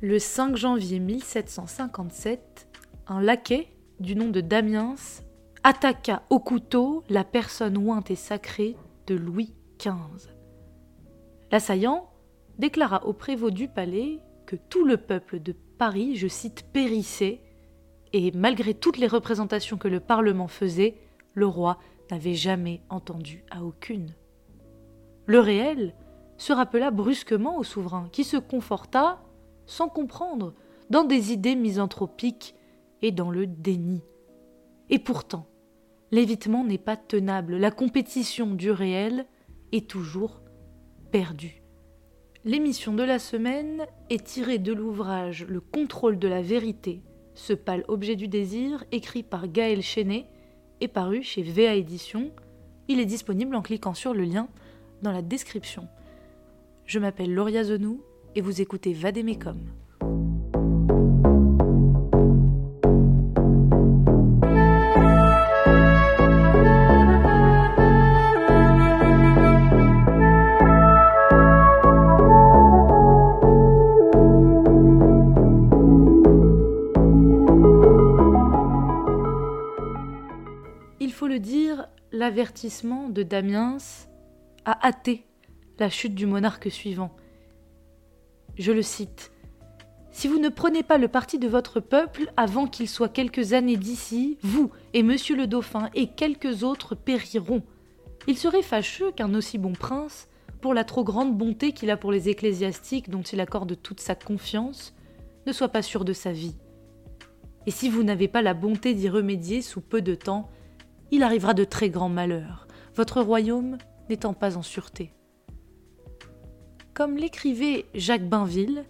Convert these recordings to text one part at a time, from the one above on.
Le 5 janvier 1757, un laquais du nom de Damiens attaqua au couteau la personne ointe et sacrée de Louis XV. L'assaillant déclara au prévôt du palais que tout le peuple de Paris, je cite, périssait, et malgré toutes les représentations que le Parlement faisait, le roi n'avait jamais entendu à aucune. Le réel se rappela brusquement au souverain, qui se conforta, sans comprendre, dans des idées misanthropiques et dans le déni. Et pourtant, l'évitement n'est pas tenable, la compétition du réel est toujours perdue. L'émission de la semaine est tirée de l'ouvrage Le contrôle de la vérité, ce pâle objet du désir, écrit par Gaël Chenet et paru chez VA Édition. Il est disponible en cliquant sur le lien dans la description. Je m'appelle Lauria Zenou et vous écoutez Vadémécom. Il faut le dire, l'avertissement de Damiens a hâté la chute du monarque suivant. Je le cite. Si vous ne prenez pas le parti de votre peuple avant qu'il soit quelques années d'ici, vous et monsieur le dauphin et quelques autres périront. Il serait fâcheux qu'un aussi bon prince, pour la trop grande bonté qu'il a pour les ecclésiastiques dont il accorde toute sa confiance, ne soit pas sûr de sa vie. Et si vous n'avez pas la bonté d'y remédier sous peu de temps, il arrivera de très grands malheurs, votre royaume n'étant pas en sûreté. Comme l'écrivait Jacques Bainville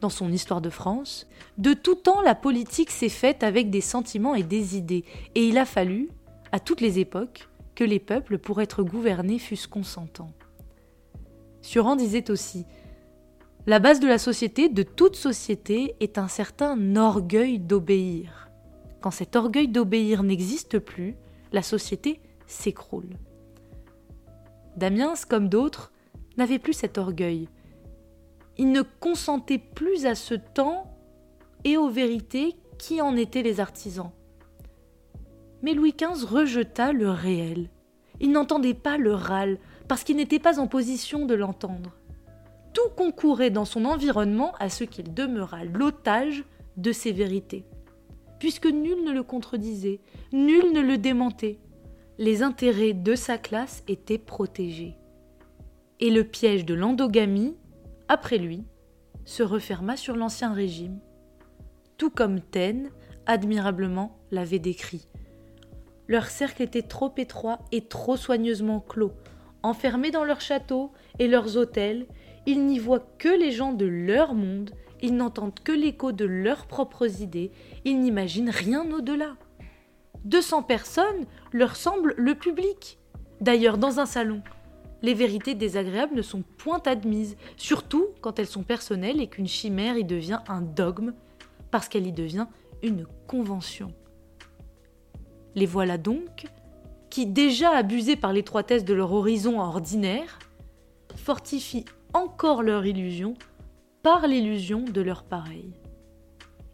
dans son Histoire de France, de tout temps la politique s'est faite avec des sentiments et des idées, et il a fallu, à toutes les époques, que les peuples, pour être gouvernés, fussent consentants. Suran disait aussi La base de la société, de toute société, est un certain orgueil d'obéir. Quand cet orgueil d'obéir n'existe plus, la société s'écroule. Damiens, comme d'autres, n'avait plus cet orgueil. Il ne consentait plus à ce temps et aux vérités qui en étaient les artisans. Mais Louis XV rejeta le réel. Il n'entendait pas le râle, parce qu'il n'était pas en position de l'entendre. Tout concourait dans son environnement à ce qu'il demeurât l'otage de ses vérités. Puisque nul ne le contredisait, nul ne le démentait, les intérêts de sa classe étaient protégés et le piège de l'endogamie, après lui, se referma sur l'ancien régime, tout comme Taine admirablement l'avait décrit. Leur cercle était trop étroit et trop soigneusement clos. Enfermés dans leur château et leurs hôtels, ils n'y voient que les gens de leur monde, ils n'entendent que l'écho de leurs propres idées, ils n'imaginent rien au-delà. 200 personnes leur semblent le public. D'ailleurs, dans un salon, les vérités désagréables ne sont point admises, surtout quand elles sont personnelles et qu'une chimère y devient un dogme, parce qu'elle y devient une convention. Les voilà donc, qui, déjà abusés par l'étroitesse de leur horizon ordinaire, fortifient encore leur illusion par l'illusion de leur pareil.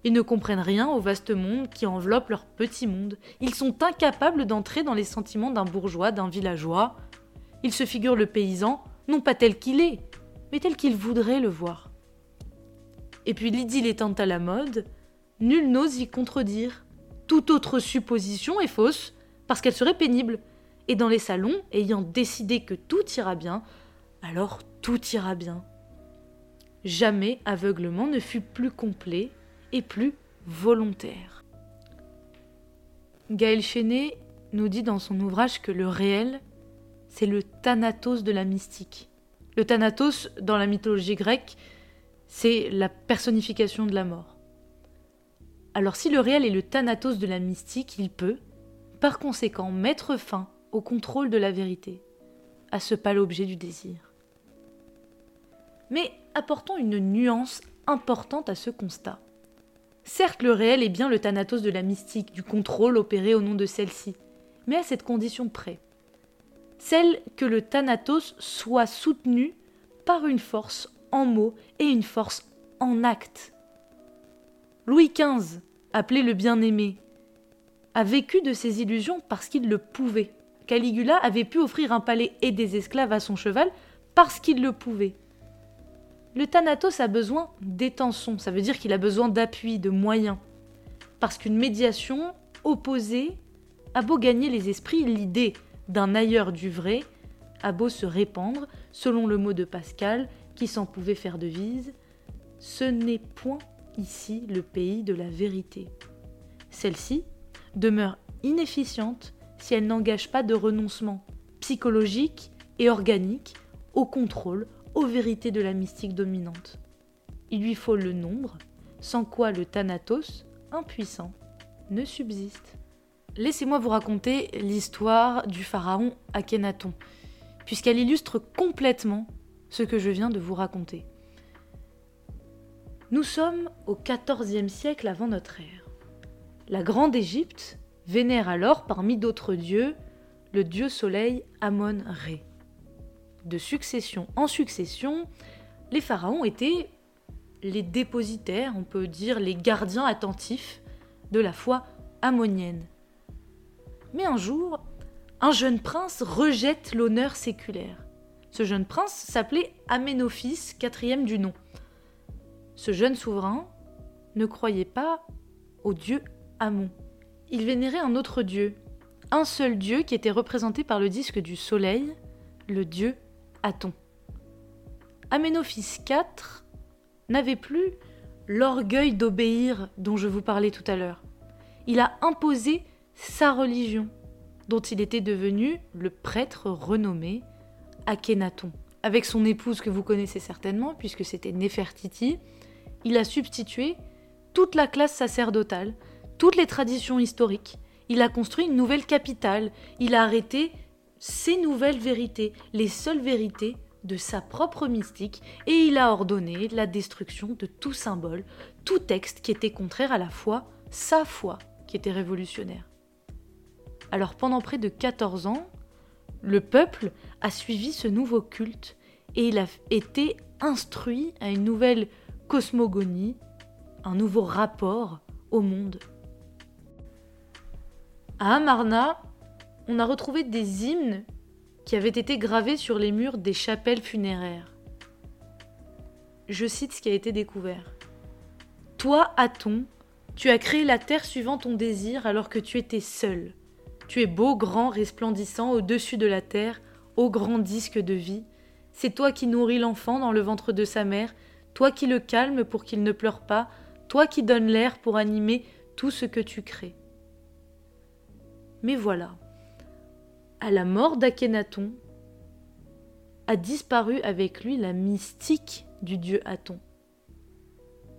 Ils ne comprennent rien au vaste monde qui enveloppe leur petit monde. Ils sont incapables d'entrer dans les sentiments d'un bourgeois, d'un villageois, il se figure le paysan, non pas tel qu'il est, mais tel qu'il voudrait le voir. Et puis l'idylle étant à la mode, nul n'ose y contredire. Toute autre supposition est fausse, parce qu'elle serait pénible. Et dans les salons, ayant décidé que tout ira bien, alors tout ira bien. Jamais aveuglement ne fut plus complet et plus volontaire. Gaël Chenet nous dit dans son ouvrage que le réel c'est le thanatos de la mystique. Le thanatos, dans la mythologie grecque, c'est la personnification de la mort. Alors si le réel est le thanatos de la mystique, il peut, par conséquent, mettre fin au contrôle de la vérité, à ce pâle objet du désir. Mais apportons une nuance importante à ce constat. Certes, le réel est bien le thanatos de la mystique, du contrôle opéré au nom de celle-ci, mais à cette condition près celle que le Thanatos soit soutenu par une force en mots et une force en actes. Louis XV, appelé le bien-aimé, a vécu de ses illusions parce qu'il le pouvait. Caligula avait pu offrir un palais et des esclaves à son cheval parce qu'il le pouvait. Le Thanatos a besoin d'étention, ça veut dire qu'il a besoin d'appui, de moyens. Parce qu'une médiation opposée a beau gagner les esprits, l'idée d'un ailleurs du vrai a beau se répandre, selon le mot de Pascal, qui s'en pouvait faire devise, ce n'est point ici le pays de la vérité. Celle-ci demeure inefficiente si elle n'engage pas de renoncement psychologique et organique au contrôle, aux vérités de la mystique dominante. Il lui faut le nombre, sans quoi le Thanatos, impuissant, ne subsiste. Laissez-moi vous raconter l'histoire du pharaon Akhenaton, puisqu'elle illustre complètement ce que je viens de vous raconter. Nous sommes au XIVe siècle avant notre ère. La Grande Égypte vénère alors, parmi d'autres dieux, le dieu soleil Amon-Ré. De succession en succession, les pharaons étaient les dépositaires, on peut dire les gardiens attentifs de la foi ammonienne. Mais un jour, un jeune prince rejette l'honneur séculaire. Ce jeune prince s'appelait Aménophis, quatrième du nom. Ce jeune souverain ne croyait pas au dieu Amon. Il vénérait un autre dieu, un seul dieu qui était représenté par le disque du soleil, le dieu Aton. Aménophis IV n'avait plus l'orgueil d'obéir dont je vous parlais tout à l'heure. Il a imposé sa religion, dont il était devenu le prêtre renommé Akhenaton. Avec son épouse que vous connaissez certainement, puisque c'était Néfertiti, il a substitué toute la classe sacerdotale, toutes les traditions historiques. Il a construit une nouvelle capitale. Il a arrêté ces nouvelles vérités, les seules vérités de sa propre mystique, et il a ordonné la destruction de tout symbole, tout texte qui était contraire à la foi, sa foi, qui était révolutionnaire. Alors pendant près de 14 ans, le peuple a suivi ce nouveau culte et il a été instruit à une nouvelle cosmogonie, un nouveau rapport au monde. À Amarna, on a retrouvé des hymnes qui avaient été gravés sur les murs des chapelles funéraires. Je cite ce qui a été découvert. Toi, Aton, tu as créé la terre suivant ton désir alors que tu étais seul. Tu es beau, grand, resplendissant au-dessus de la terre, ô grand disque de vie. C'est toi qui nourris l'enfant dans le ventre de sa mère, toi qui le calmes pour qu'il ne pleure pas, toi qui donnes l'air pour animer tout ce que tu crées. Mais voilà, à la mort d'Akhenaton, a disparu avec lui la mystique du dieu Aton.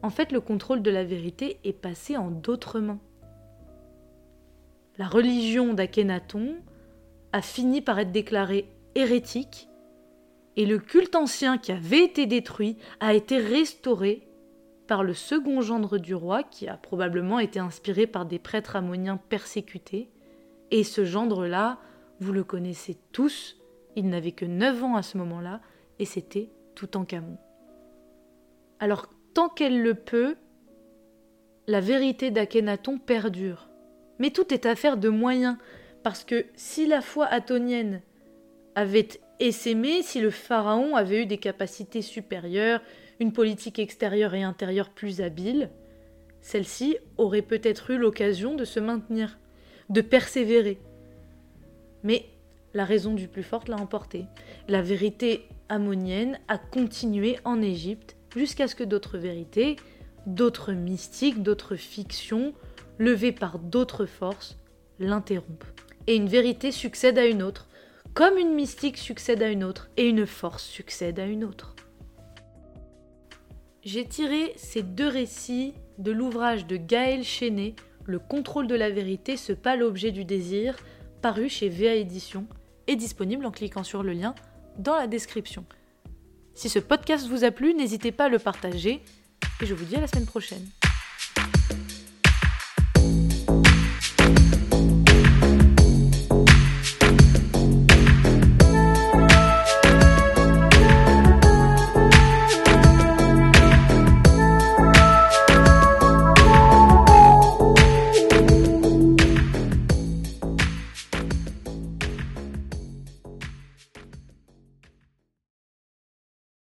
En fait, le contrôle de la vérité est passé en d'autres mains la religion d'Akhenaton a fini par être déclarée hérétique et le culte ancien qui avait été détruit a été restauré par le second gendre du roi qui a probablement été inspiré par des prêtres ammoniens persécutés. Et ce gendre-là, vous le connaissez tous, il n'avait que 9 ans à ce moment-là et c'était Toutankhamon. Alors tant qu'elle le peut, la vérité d'Akhenaton perdure. Mais tout est affaire de moyens, parce que si la foi atonienne avait essaimé, si le pharaon avait eu des capacités supérieures, une politique extérieure et intérieure plus habile, celle-ci aurait peut-être eu l'occasion de se maintenir, de persévérer. Mais la raison du plus fort l'a emporté. La vérité ammonienne a continué en Égypte jusqu'à ce que d'autres vérités, d'autres mystiques, d'autres fictions, levée par d'autres forces, l'interrompent. Et une vérité succède à une autre, comme une mystique succède à une autre, et une force succède à une autre. J'ai tiré ces deux récits de l'ouvrage de Gaël Chenet, Le contrôle de la vérité, ce pas l'objet du désir, paru chez VA Édition, et disponible en cliquant sur le lien dans la description. Si ce podcast vous a plu, n'hésitez pas à le partager, et je vous dis à la semaine prochaine.